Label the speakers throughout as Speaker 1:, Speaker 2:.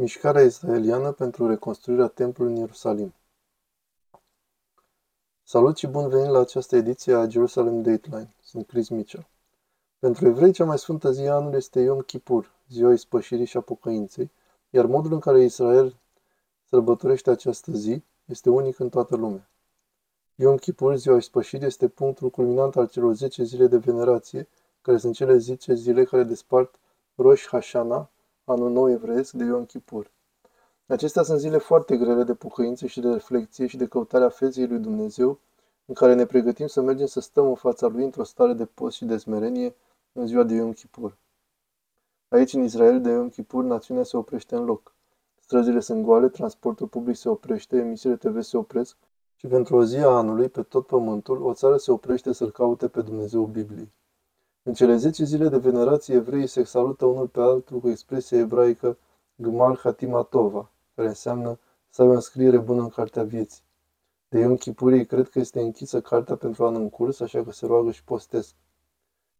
Speaker 1: Mișcarea israeliană pentru reconstruirea templului în Ierusalim. Salut și bun venit la această ediție a Jerusalem Dateline. Sunt Chris Mitchell. Pentru evrei, cea mai sfântă zi a anului este Yom Kippur, ziua ispășirii și a pocăinței, iar modul în care Israel sărbătorește această zi este unic în toată lumea. Yom Kippur, ziua ispășirii, este punctul culminant al celor 10 zile de venerație, care sunt cele 10 zile care despart Rosh Hashanah, anul nou evreiesc de Yom Kippur. Acestea sunt zile foarte grele de pocăință și de reflexie și de căutarea fezei lui Dumnezeu, în care ne pregătim să mergem să stăm în fața lui într-o stare de post și de smerenie în ziua de Yom Kippur. Aici, în Israel, de Yom Kippur, națiunea se oprește în loc. Străzile sunt goale, transportul public se oprește, emisiile TV se opresc și pentru o zi a anului, pe tot pământul, o țară se oprește să-L caute pe Dumnezeu Bibliei. În cele 10 zile de venerație, evreii se salută unul pe altul cu expresia ebraică Gmal Hatima Tova, care înseamnă să ai o înscriere bună în cartea vieții. De Ion Chipurii cred că este închisă cartea pentru an în curs, așa că se roagă și postesc.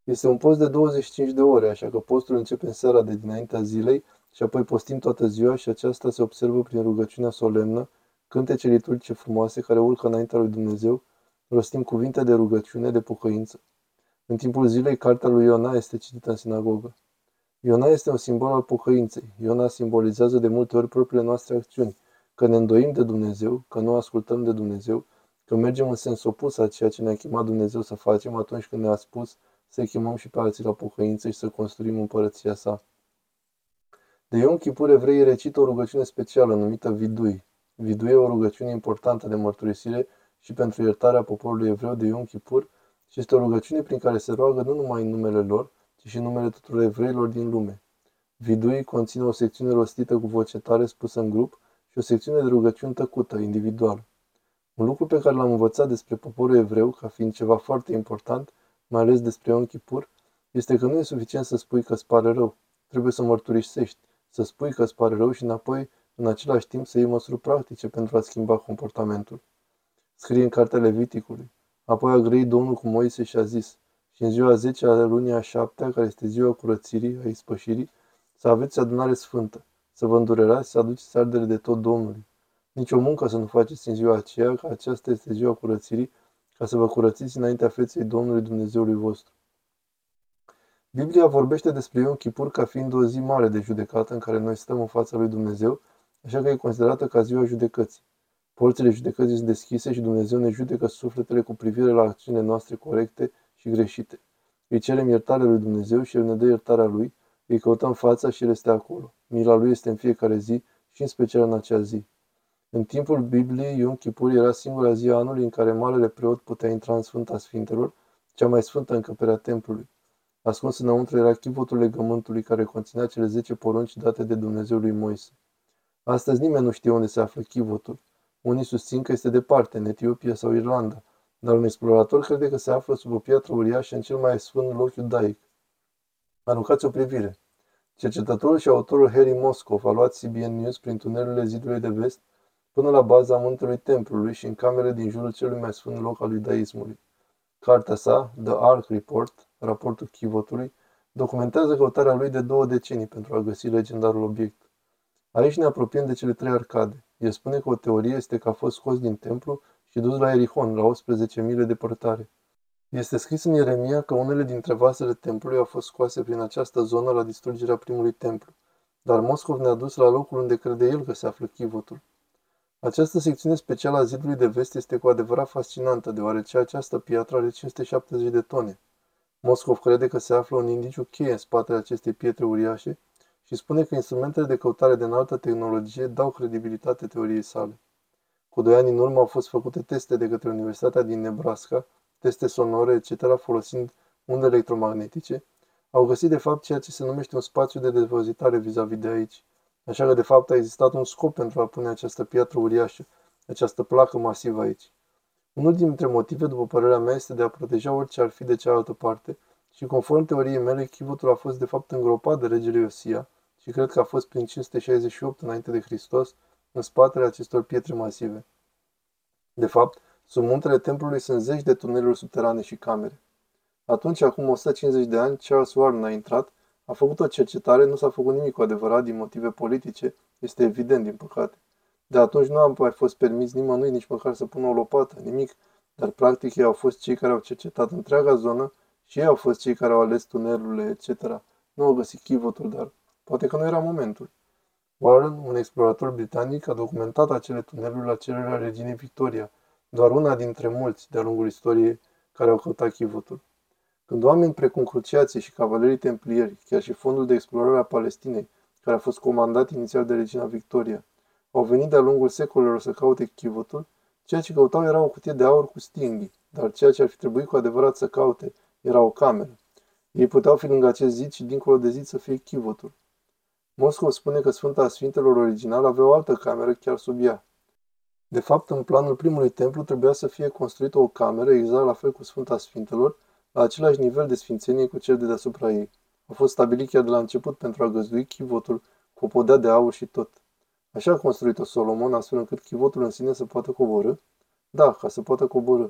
Speaker 1: Este un post de 25 de ore, așa că postul începe în seara de dinaintea zilei și apoi postim toată ziua și aceasta se observă prin rugăciunea solemnă, cântece liturgice frumoase care urcă înaintea lui Dumnezeu, rostim cuvinte de rugăciune, de pocăință. În timpul zilei, cartea lui Iona este citită în sinagogă. Iona este un simbol al pocăinței. Iona simbolizează de multe ori propriile noastre acțiuni, că ne îndoim de Dumnezeu, că nu ascultăm de Dumnezeu, că mergem în sens opus a ceea ce ne-a chemat Dumnezeu să facem atunci când ne-a spus să chemăm și pe alții la pocăință și să construim împărăția sa. De Ion Chipur evreii recită o rugăciune specială numită Vidui. Vidui e o rugăciune importantă de mărturisire și pentru iertarea poporului evreu de Ion Chipur, și este o rugăciune prin care se roagă nu numai în numele lor, ci și în numele tuturor evreilor din lume. Vidui conține o secțiune rostită cu voce tare spusă în grup și o secțiune de rugăciuni tăcută, individual. Un lucru pe care l-am învățat despre poporul evreu, ca fiind ceva foarte important, mai ales despre Yom Kippur, este că nu e suficient să spui că îți pare rău. Trebuie să mărturisești, să spui că îți pare rău și înapoi, în același timp, să iei măsuri practice pentru a schimba comportamentul. Scrie în cartea Leviticului. Apoi a grăit Domnul cu Moise și a zis, și în ziua 10 a lunii a șaptea, care este ziua curățirii, a ispășirii, să aveți adunare sfântă, să vă îndurerați, să aduceți ardere de tot Domnului. Nici o muncă să nu faceți în ziua aceea, că aceasta este ziua curățirii, ca să vă curățiți înaintea feței Domnului Dumnezeului vostru. Biblia vorbește despre Ion Chipur ca fiind o zi mare de judecată în care noi stăm în fața lui Dumnezeu, așa că e considerată ca ziua judecății. Porțile judecății sunt deschise și Dumnezeu ne judecă sufletele cu privire la acțiunile noastre corecte și greșite. Îi cerem iertarea lui Dumnezeu și El ne dă iertarea Lui, îi căutăm fața și El este acolo. Mila Lui este în fiecare zi și în special în acea zi. În timpul Bibliei, Ion Chipur era singura zi a anului în care marele preot putea intra în Sfânta Sfintelor, cea mai sfântă încăpere a templului. Ascuns înăuntru era chivotul legământului care conținea cele zece porunci date de Dumnezeu lui Moise. Astăzi nimeni nu știe unde se află chivotul. Unii susțin că este departe, în Etiopia sau Irlanda, dar un explorator crede că se află sub o piatră uriașă în cel mai sfânt loc iudaic. Aruncați o privire. Cercetătorul și autorul Harry Moscov a luat CBN News prin tunelurile zidului de vest până la baza muntelui templului și în camere din jurul celui mai sfânt loc al iudaismului. Cartea sa, The Ark Report, raportul chivotului, documentează căutarea lui de două decenii pentru a găsi legendarul obiect. Aici ne apropiem de cele trei arcade. El spune că o teorie este că a fost scos din templu și dus la Erihon, la 18 mile departare. Este scris în Ieremia că unele dintre vasele templului au fost scoase prin această zonă la distrugerea primului templu, dar Moscov ne-a dus la locul unde crede el că se află chivotul. Această secțiune specială a zidului de vest este cu adevărat fascinantă, deoarece această piatră are 570 de tone. Moscov crede că se află un indiciu cheie în spatele acestei pietre uriașe și spune că instrumentele de căutare de înaltă tehnologie dau credibilitate teoriei sale. Cu doi ani în urmă au fost făcute teste de către Universitatea din Nebraska, teste sonore, etc., folosind unde electromagnetice, au găsit de fapt ceea ce se numește un spațiu de depozitare vis-a-vis de aici. Așa că de fapt a existat un scop pentru a pune această piatră uriașă, această placă masivă aici. Unul dintre motive, după părerea mea, este de a proteja orice ar fi de cealaltă parte și conform teoriei mele, chivotul a fost de fapt îngropat de regele Iosia, și cred că a fost prin 568 înainte de Hristos, în spatele acestor pietre masive. De fapt, sub muntele templului sunt zeci de tuneluri subterane și camere. Atunci, acum 150 de ani, Charles Warren a intrat, A făcut o cercetare, nu s-a făcut nimic cu adevărat din motive politice, este evident, din păcate. De atunci nu am mai fost permis nimănui nici măcar să pună o lopată, nimic, dar practic ei au fost cei care au cercetat întreaga zonă și ei au fost cei care au ales tunelurile, etc. Nu au găsit chivotul, dar poate că nu era momentul. Warren, un explorator britanic, a documentat acele tuneluri la cererea reginei Victoria, doar una dintre mulți de-a lungul istoriei care au căutat chivotul. Când oameni precum cruciații și cavalerii templieri, chiar și fondul de explorare a Palestinei, care a fost comandat inițial de regina Victoria, au venit de-a lungul secolelor să caute chivotul, ceea ce căutau era o cutie de aur cu stinghi, dar ceea ce ar fi trebuit cu adevărat să caute era o cameră. Ei puteau fi lângă acest zid și dincolo de zid să fie chivotul. Moscov spune că Sfânta Sfintelor original avea o altă cameră chiar sub ea. De fapt, în planul primului templu trebuia să fie construită o cameră exact la fel cu Sfânta Sfintelor, la același nivel de sfințenie cu cel de deasupra ei. A fost stabilit chiar de la început pentru a găzdui chivotul cu o podea de aur și tot. Așa a construit-o Solomon, astfel încât chivotul în sine să poată coborâ? Da, ca să poată coborâ.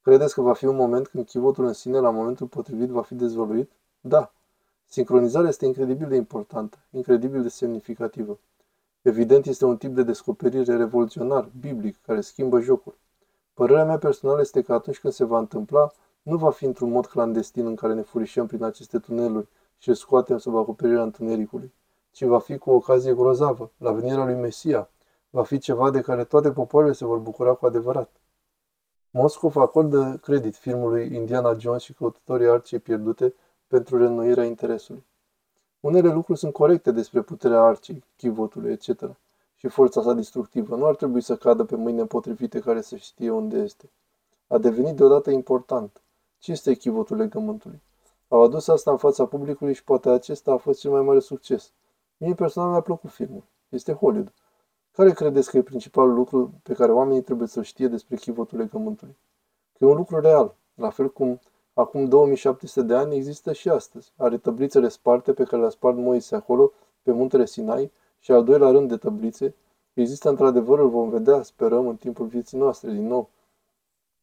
Speaker 1: Credeți că va fi un moment când chivotul în sine, la momentul potrivit, va fi dezvăluit? Da. Sincronizarea este incredibil de importantă, incredibil de semnificativă. Evident, este un tip de descoperire revoluționar, biblic, care schimbă jocul. Părerea mea personală este că atunci când se va întâmpla, nu va fi într-un mod clandestin în care ne furișăm prin aceste tuneluri și îl scoatem sub acoperirea întunericului, ci va fi cu o ocazie grozavă, la venirea lui Mesia. Va fi ceva de care toate popoarele se vor bucura cu adevărat. Moscov acordă credit filmului Indiana Jones și căutătorii arcei pierdute pentru reînnoirea interesului. Unele lucruri sunt corecte despre puterea arcii, chivotului, etc. Și forța sa destructivă nu ar trebui să cadă pe mâini nepotrivite care să știe unde este. A devenit deodată important. Ce este chivotul legământului? Au adus asta în fața publicului și poate acesta a fost cel mai mare succes. Mie personal mi-a plăcut filmul. Este Hollywood. Care credeți că e principalul lucru pe care oamenii trebuie să știe despre chivotul legământului? Că e un lucru real, la fel cum acum 2700 de ani există și astăzi. Are tăblițele sparte pe care le-a spart Moise acolo, pe muntele Sinai, și al doilea rând de tăblițe, există într-adevăr, îl vom vedea, sperăm, în timpul vieții noastre, din nou.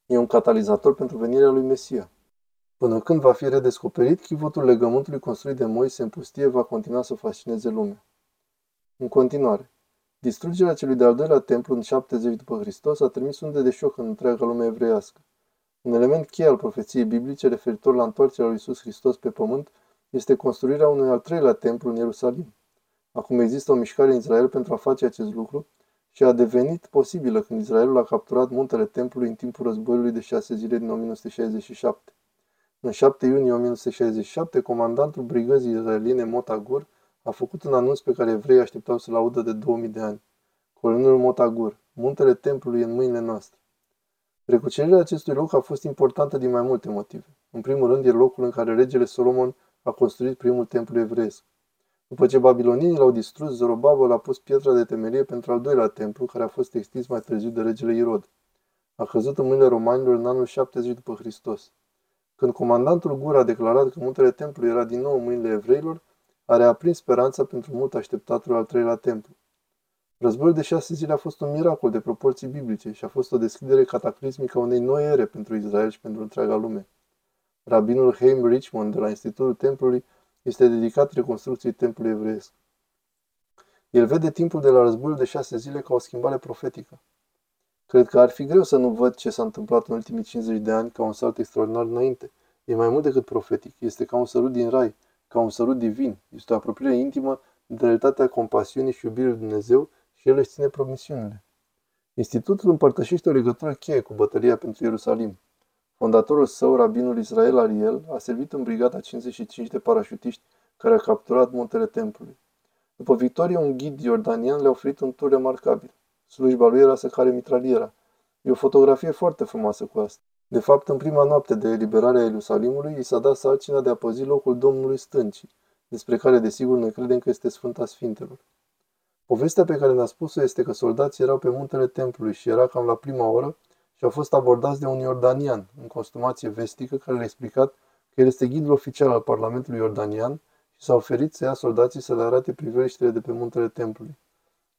Speaker 1: E un catalizator pentru venirea lui Mesia. Până când va fi redescoperit, chivotul legământului construit de Moise în pustie va continua să fascineze lumea. În continuare, distrugerea celui de-al doilea templu în 70 după Hristos a trimis unde de șoc în întreaga lume evreiască. Un element cheie al profeției biblice referitor la întoarcerea lui Iisus Hristos pe pământ este construirea unui al treilea templu în Ierusalim. Acum există o mișcare în Israel pentru a face acest lucru și a devenit posibilă când Israelul a capturat muntele templului în timpul războiului de șase zile din 1967. În 7 iunie 1967, comandantul brigăzii israeliene Motagur a făcut un anunț pe care evreii așteptau să-l audă de 2000 de ani. Colonelul Motagur, muntele templului în mâinile noastre. Recucerirea acestui loc a fost importantă din mai multe motive. În primul rând, e locul în care regele Solomon a construit primul templu evreiesc. După ce babilonienii l-au distrus, Zorobabel a pus pietra de temelie pentru al doilea templu, care a fost extins mai târziu de regele Irod. A căzut în mâinile romanilor în anul 70 după Hristos. Când comandantul Gur a declarat că muntele templului era din nou în mâinile evreilor, a reaprins speranța pentru mult așteptatul al treilea templu. Războiul de șase zile a fost un miracol de proporții biblice și a fost o deschidere cataclismică a unei noi ere pentru Israel și pentru întreaga lume. Rabinul Haim Richmond de la Institutul Templului este dedicat reconstrucției templului evreiesc. El vede timpul de la războiul de șase zile ca o schimbare profetică. Cred că ar fi greu să nu văd ce s-a întâmplat în ultimii 50 de ani ca un salt extraordinar înainte. E mai mult decât profetic, este ca un sărut din rai, ca un sărut divin, este o apropiere intimă de realitatea compasiunii și iubirii lui Dumnezeu și el își ține promisiunile. Institutul împărtășește o legătură cheie cu bătălia pentru Ierusalim. Fondatorul său, rabinul Israel Ariel, a servit în brigada 55 de parașutiști care a capturat muntele templului. După victorie, un ghid iordanian le-a oferit un tur remarcabil. Slujba lui era să care mitraliera. E o fotografie foarte frumoasă cu asta. De fapt, în prima noapte de eliberare a Ierusalimului, i s-a dat sarcina de a păzi locul Domnului Stâncii, despre care, desigur, noi credem că este Sfânta Sfintelor. Povestea pe care ne-a spus-o este că soldații erau pe muntele templului și era cam la prima oră și au fost abordați de un iordanian în costumație vestică care le-a explicat că el este ghidul oficial al Parlamentului Iordanian și s-a oferit să ia soldații să le arate priveliștele de pe muntele templului.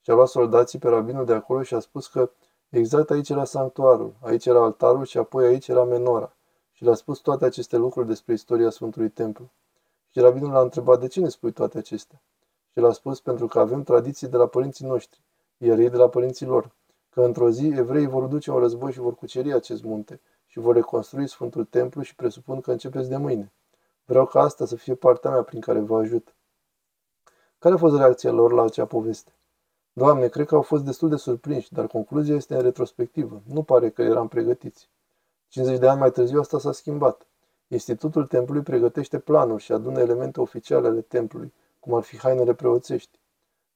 Speaker 1: Și a luat soldații pe rabinul de acolo și a spus că exact aici era sanctuarul, aici era altarul și apoi aici era menora. Și le-a spus toate aceste lucruri despre istoria Sfântului Templu. Și rabinul l-a întrebat, de ce ne spui toate acestea? Și l-a spus, pentru că avem tradiții de la părinții noștri, iar ei de la părinții lor, că într-o zi evreii vor duce un război și vor cuceri acest munte și vor reconstrui Sfântul Templu și presupun că începeți de mâine. Vreau ca asta să fie partea mea prin care vă ajut. Care a fost reacția lor la acea poveste? Doamne, cred că au fost destul de surprinși, dar concluzia este în retrospectivă. Nu pare că eram pregătiți. 50 de ani mai târziu asta s-a schimbat. Institutul templului pregătește planuri și adună elemente oficiale ale templului, cum ar fi hainele preoțești.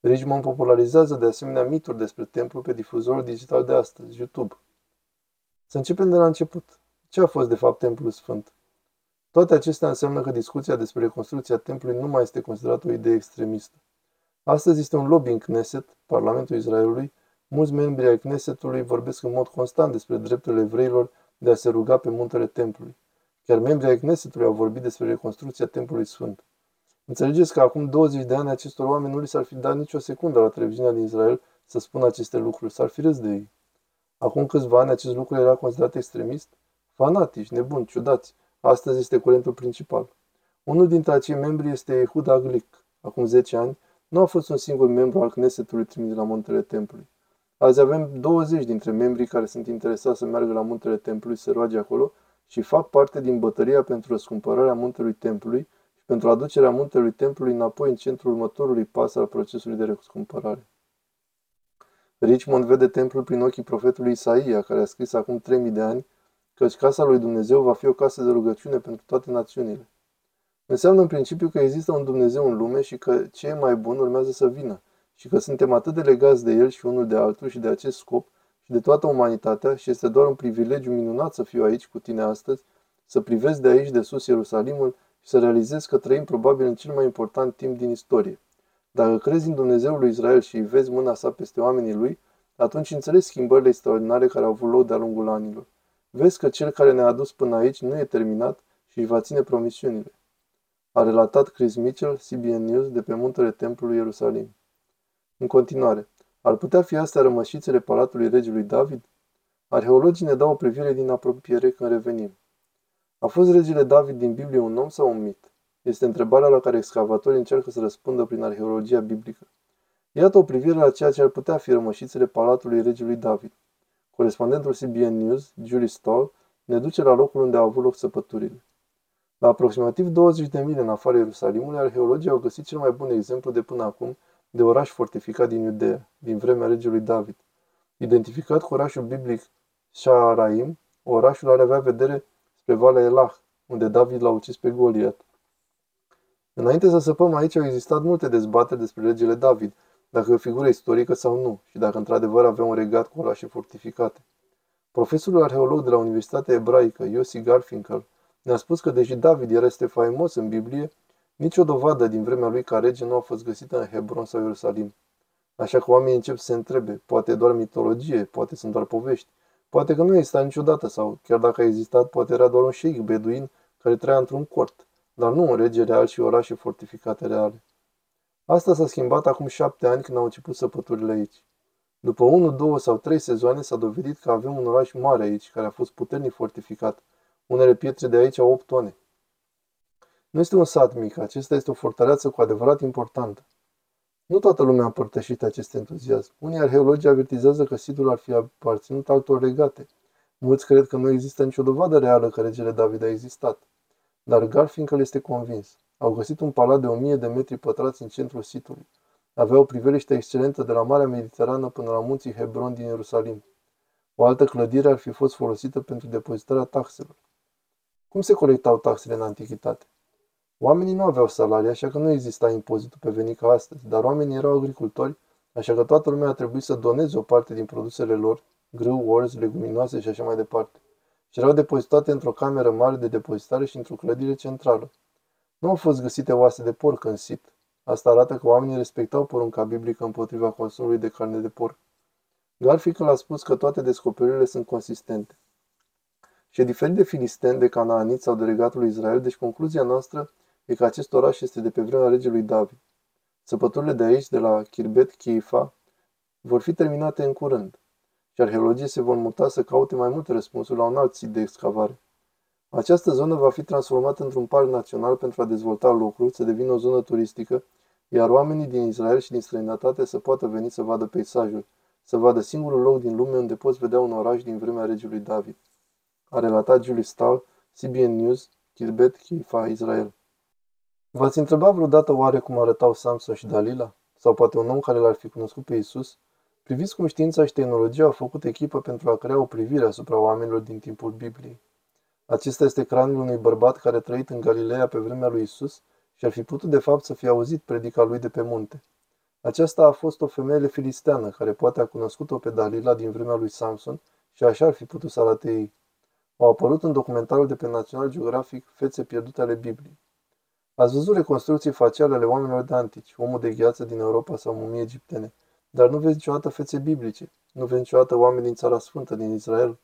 Speaker 1: Richmond popularizează de asemenea mituri despre templu pe difuzorul digital de astăzi, YouTube. Să începem de la început. Ce a fost de fapt templul sfânt? Toate acestea înseamnă că discuția despre reconstrucția templului nu mai este considerată o idee extremistă. Astăzi este un lobby în Knesset, Parlamentul Israelului, mulți membri ai Knessetului vorbesc în mod constant despre drepturile evreilor de a se ruga pe muntele templului. Chiar membrii ai Knessetului au vorbit despre reconstrucția templului sfânt. Înțelegeți că acum 20 de ani acestor oameni nu li s-ar fi dat nicio secundă la televiziunea din Israel să spună aceste lucruri, s-ar fi râs de ei. Acum câțiva ani acest lucru era considerat extremist? Fanatici, nebuni, ciudați. Astăzi este curentul principal. Unul dintre acei membri este Ehud Aglic. Acum 10 ani, nu a fost un singur membru al Knessetului trimis la Muntele Templului. Azi avem 20 dintre membrii care sunt interesați să meargă la Muntele Templului să roage acolo și fac parte din bătăria pentru răscumpărarea Muntelui Templului și pentru aducerea Muntelui Templului înapoi în centrul următorului pas al procesului de răscumpărare. Richmond vede templul prin ochii profetului Isaia, care a scris acum 3000 de ani căci casa lui Dumnezeu va fi o casă de rugăciune pentru toate națiunile. Înseamnă în principiu că există un Dumnezeu în lume și că ce e mai bun urmează să vină și că suntem atât de legați de El și unul de altul și de acest scop și de toată umanitatea și este doar un privilegiu minunat să fiu aici cu tine astăzi, să privesc de aici de sus Ierusalimul și să realizez că trăim probabil în cel mai important timp din istorie. Dacă crezi în Dumnezeul lui Israel și îi vezi mâna sa peste oamenii lui, atunci înțelegi schimbările extraordinare care au avut loc de-a lungul anilor. Vezi că cel care ne-a adus până aici nu e terminat și își va ține promisiunile. A relatat Chris Mitchell, CBN News, de pe muntele Templului Ierusalim. În continuare, ar putea fi astea rămășițele palatului regelui David? Arheologii ne dau o privire din apropiere când revenim. A fost regele David din Biblie un om sau un mit? Este întrebarea la care excavatorii încearcă să răspundă prin arheologia biblică. Iată o privire la ceea ce ar putea fi rămășițele palatului regelui David. Corespondentul CBN News, Julie Stoll, ne duce la locul unde au avut loc săpăturile. La aproximativ 20 de mile în afara Ierusalimului, arheologii au găsit cel mai bun exemplu de până acum de oraș fortificat din Iudea, din vremea regelui David. Identificat cu orașul biblic Sha'araim, orașul are avea vedere spre Valea Elah, unde David l-a ucis pe Goliat. Înainte să săpăm aici au existat multe dezbateri despre regele David, dacă e o figură istorică sau nu și dacă într-adevăr avea un regat cu orașe fortificate. Profesorul arheolog de la Universitatea Ebraică, Yossi Garfinkel, ne-a spus că deși David era este faimos în Biblie, nicio dovadă din vremea lui ca rege nu a fost găsită în Hebron sau Ierusalim. Așa că oamenii încep să se întrebe, poate doar mitologie, poate sunt doar povești, poate că nu exista niciodată sau, chiar dacă a existat, poate era doar un șeic beduin care trăia într-un cort, dar nu un rege real și orașe fortificate reale. Asta s-a schimbat acum șapte ani când au început săpăturile aici. După unu, două sau trei sezoane s-a dovedit că avem un oraș mare aici, care a fost puternic fortificat. Unele pietre de aici au 8 tone. Nu este un sat mic, acesta este o fortăreață cu adevărat importantă. Nu toată lumea a împărtășit acest entuziasm. Unii arheologi avertizează că situl ar fi aparținut altor legate. Mulți cred că nu există nicio dovadă reală că regele David a existat. Dar Garfinkel este convins. Au găsit un palat de 1000 de metri pătrați în centrul sitului. Avea o priveliște excelentă de la Marea Mediterană până la munții Hebron din Ierusalim. O altă clădire ar fi fost folosită pentru depozitarea taxelor. Cum se colectau taxele în antichitate? Oamenii nu aveau salarii, așa că nu exista impozitul pe venit ca astăzi, dar oamenii erau agricultori, așa că toată lumea a trebuit să doneze o parte din produsele lor, grâu, orz, leguminoase și așa mai departe, și erau depozitate într-o cameră mare de depozitare și într-o clădire centrală. Nu au fost găsite oase de porc în sit. Asta arată că oamenii respectau porunca biblică împotriva consumului de carne de porc. Garfical a spus că toate descoperirile sunt consistente. Și e diferit de filisten, de canaanit sau de regatul Israel, deci concluzia noastră e că acest oraș este de pe vremea regelui David. Săpăturile de aici, de la Kirbet Chifa, vor fi terminate în curând și arheologii se vor muta să caute mai multe răspunsuri la un alt sit de excavare. Această zonă va fi transformată într-un parc național pentru a dezvolta lucruri, să devină o zonă turistică, iar oamenii din Israel și din străinătate să poată veni să vadă peisajul, să vadă singurul loc din lume unde poți vedea un oraș din vremea regiului David. A relatat Julius Stahl, CBN News, Kirbet Kifa, Israel. V-ați întrebat vreodată oare cum arătau Samson și Dalila? Sau poate un om care l-ar fi cunoscut pe Isus? Priviți cum știința și tehnologia au făcut echipă pentru a crea o privire asupra oamenilor din timpul Bibliei. Acesta este craniul unui bărbat care a trăit în Galileea pe vremea lui Isus și ar fi putut de fapt să fie auzit predica lui de pe munte. Aceasta a fost o femeie filisteană care poate a cunoscut-o pe Dalila din vremea lui Samson și așa ar fi putut să arate ei. Au apărut în documentarul de pe National Geographic Fețe pierdute ale Bibliei. Ați văzut reconstrucții faciale ale oamenilor de antici, omul de gheață din Europa sau mumii egiptene, dar nu vezi niciodată fețe biblice, nu vezi niciodată oameni din Țara Sfântă, din Israel.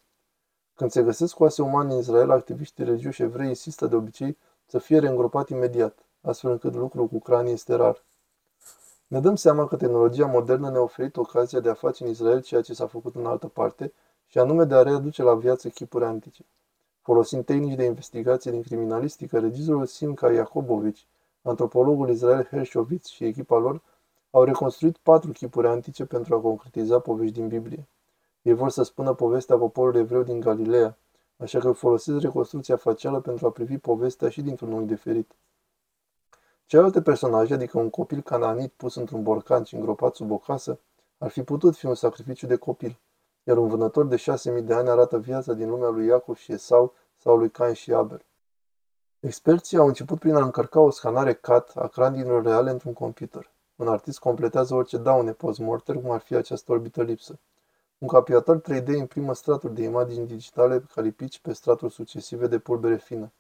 Speaker 1: Când se găsesc oase umane în Israel, activiștii religioși evrei insistă de obicei să fie reîngropat imediat, astfel încât lucrul cu cranii este rar. Ne dăm seama că tehnologia modernă ne-a oferit ocazia de a face în Israel ceea ce s-a făcut în altă parte, și anume de a readuce la viață chipuri antice. Folosind tehnici de investigație din criminalistică, regizorul Simca Iacobovici, antropologul Israel Hershovitz și echipa lor au reconstruit patru chipuri antice pentru a concretiza povești din Biblie. Ei vor să spună povestea poporului evreu din Galileea, așa că folosesc reconstrucția facială pentru a privi povestea și dintr-un unghi diferit. Celelalte personaje, adică un copil cananit pus într-un borcan și îngropat sub o casă, ar fi putut fi un sacrificiu de copil, iar un vânător de șase mii de ani arată viața din lumea lui Iacov și Esau sau lui Cain și Abel. Experții au început prin a încărca o scanare CAT a craniilor reale într-un computer. Un artist completează orice daune post-mortem, cum ar fi această orbită lipsă. Un capiator 3D imprimă straturi de imagini digitale calipici pe straturi succesive de pulbere fină.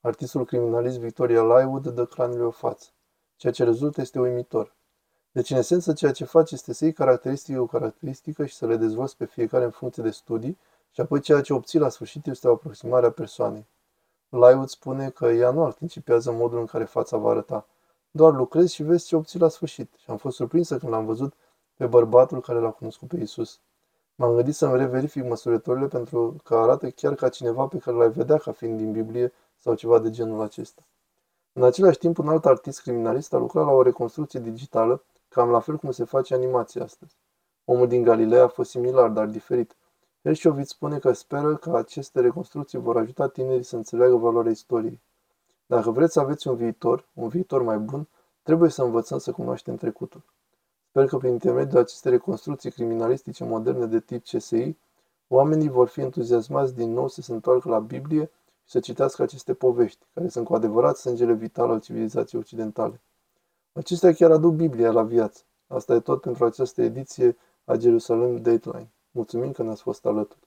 Speaker 1: Artistul criminalist Victoria Lywood dă craniului o față. Ceea ce rezultă este uimitor. Deci, în esență, ceea ce faci este să iei caracteristică o caracteristică și să le dezvolți pe fiecare în funcție de studii și apoi ceea ce obții la sfârșit este o aproximare a persoanei. Lywood spune că ea nu anticipează modul în care fața va arăta. Doar lucrezi și vezi ce obții la sfârșit. Și am fost surprinsă când l-am văzut pe bărbatul care l-a cunoscut pe Isus. M-am gândit să-mi reverific măsurătorile pentru că arată chiar ca cineva pe care l-ai vedea ca fiind din Biblie sau ceva de genul acesta. În același timp, un alt artist criminalist a lucrat la o reconstrucție digitală, cam la fel cum se face animația astăzi. Omul din Galileea a fost similar, dar diferit. Herșoviț spune că speră că aceste reconstrucții vor ajuta tinerii să înțeleagă valoarea istoriei. Dacă vreți să aveți un viitor, un viitor mai bun, trebuie să învățăm să cunoaștem trecutul. Sper că prin intermediul acestei reconstrucții criminalistice moderne de tip CSI, oamenii vor fi entuziasmați din nou să se întoarcă la Biblie și să citească aceste povești, care sunt cu adevărat sângele vital al civilizației occidentale. Acestea chiar aduc Biblia la viață. Asta e tot pentru această ediție a Jerusalem Dateline. Mulțumim că ne-ați fost alături.